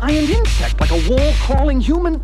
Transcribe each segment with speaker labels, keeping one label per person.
Speaker 1: giant insect, like a wall crawling human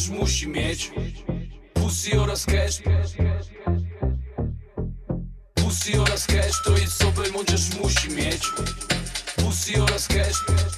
Speaker 2: też
Speaker 3: musi mieć. Pussy oraz cash. Pussy oraz cash to jest co młodzież musi mieć. Pussy oraz cash.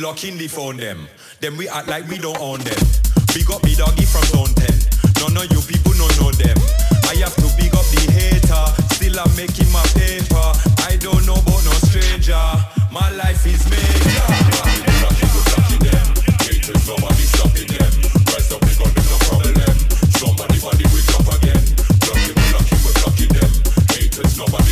Speaker 4: lock in the phone them. Then we act like we don't own them. Big up me doggy from zone 10. None of you people don't know them. I have to big up the hater. Still I'm making my paper. I don't know about no stranger. My life is made. Nobody stopping them. Got no problem. Somebody, up again. Them. Haters, nobody.